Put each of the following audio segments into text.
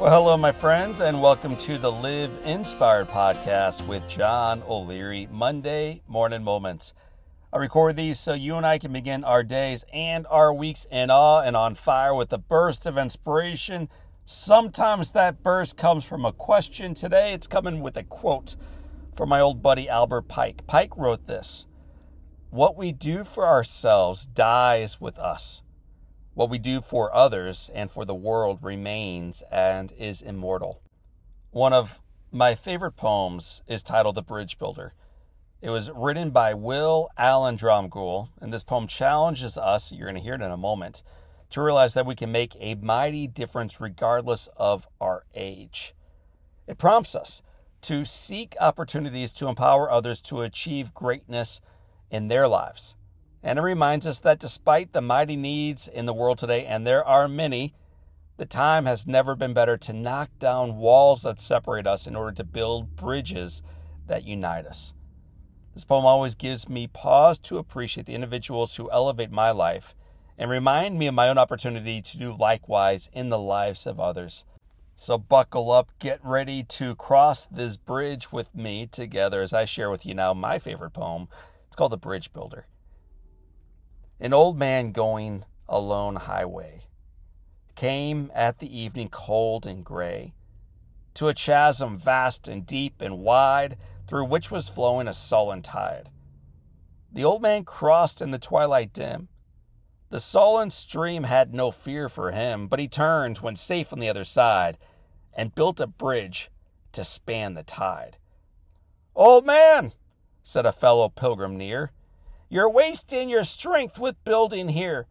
Well, hello, my friends, and welcome to the Live Inspired podcast with John O'Leary, Monday Morning Moments. I record these so you and I can begin our days and our weeks in awe and on fire with a burst of inspiration. Sometimes that burst comes from a question. Today it's coming with a quote from my old buddy Albert Pike. Pike wrote this What we do for ourselves dies with us. What we do for others and for the world remains and is immortal. One of my favorite poems is titled The Bridge Builder. It was written by Will Allen Dromgoole, and this poem challenges us, you're going to hear it in a moment, to realize that we can make a mighty difference regardless of our age. It prompts us to seek opportunities to empower others to achieve greatness in their lives. And it reminds us that despite the mighty needs in the world today, and there are many, the time has never been better to knock down walls that separate us in order to build bridges that unite us. This poem always gives me pause to appreciate the individuals who elevate my life and remind me of my own opportunity to do likewise in the lives of others. So buckle up, get ready to cross this bridge with me together as I share with you now my favorite poem. It's called The Bridge Builder. An old man going a lone highway came at the evening cold and gray to a chasm vast and deep and wide through which was flowing a sullen tide. The old man crossed in the twilight dim. The sullen stream had no fear for him, but he turned when safe on the other side and built a bridge to span the tide. Old man, said a fellow pilgrim near, you're wasting your strength with building here.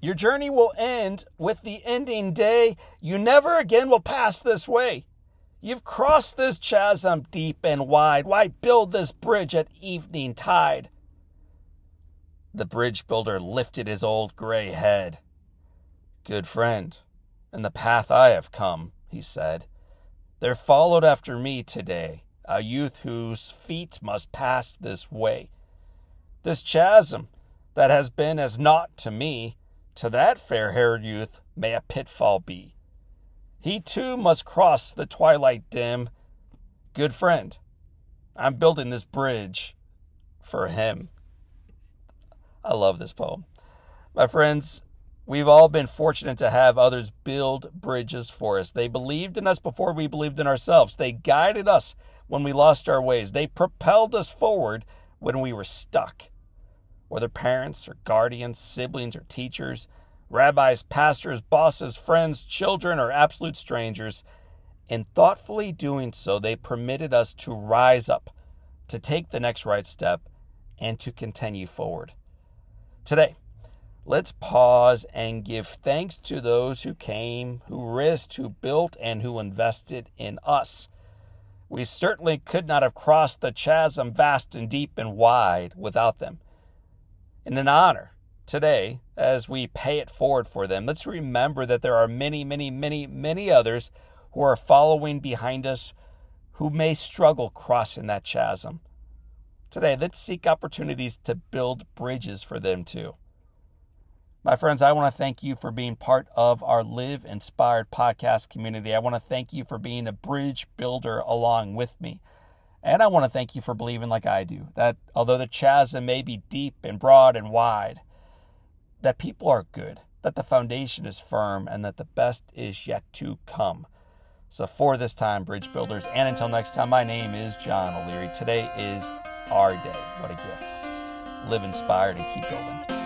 Your journey will end with the ending day. You never again will pass this way. You've crossed this chasm deep and wide. Why build this bridge at evening tide? The bridge builder lifted his old gray head. Good friend, in the path I have come, he said, there followed after me today a youth whose feet must pass this way. This chasm that has been as naught to me, to that fair haired youth may a pitfall be. He too must cross the twilight dim. Good friend, I'm building this bridge for him. I love this poem. My friends, we've all been fortunate to have others build bridges for us. They believed in us before we believed in ourselves. They guided us when we lost our ways. They propelled us forward when we were stuck. Whether parents or guardians, siblings or teachers, rabbis, pastors, bosses, friends, children, or absolute strangers, in thoughtfully doing so, they permitted us to rise up, to take the next right step, and to continue forward. Today, let's pause and give thanks to those who came, who risked, who built, and who invested in us. We certainly could not have crossed the chasm vast and deep and wide without them. And an honor today, as we pay it forward for them, let's remember that there are many, many, many, many others who are following behind us who may struggle crossing that chasm. Today, let's seek opportunities to build bridges for them too. My friends, I want to thank you for being part of our Live Inspired podcast community. I want to thank you for being a bridge builder along with me. And I want to thank you for believing like I do that although the chasm may be deep and broad and wide, that people are good, that the foundation is firm, and that the best is yet to come. So, for this time, Bridge Builders, and until next time, my name is John O'Leary. Today is our day. What a gift. Live inspired and keep building.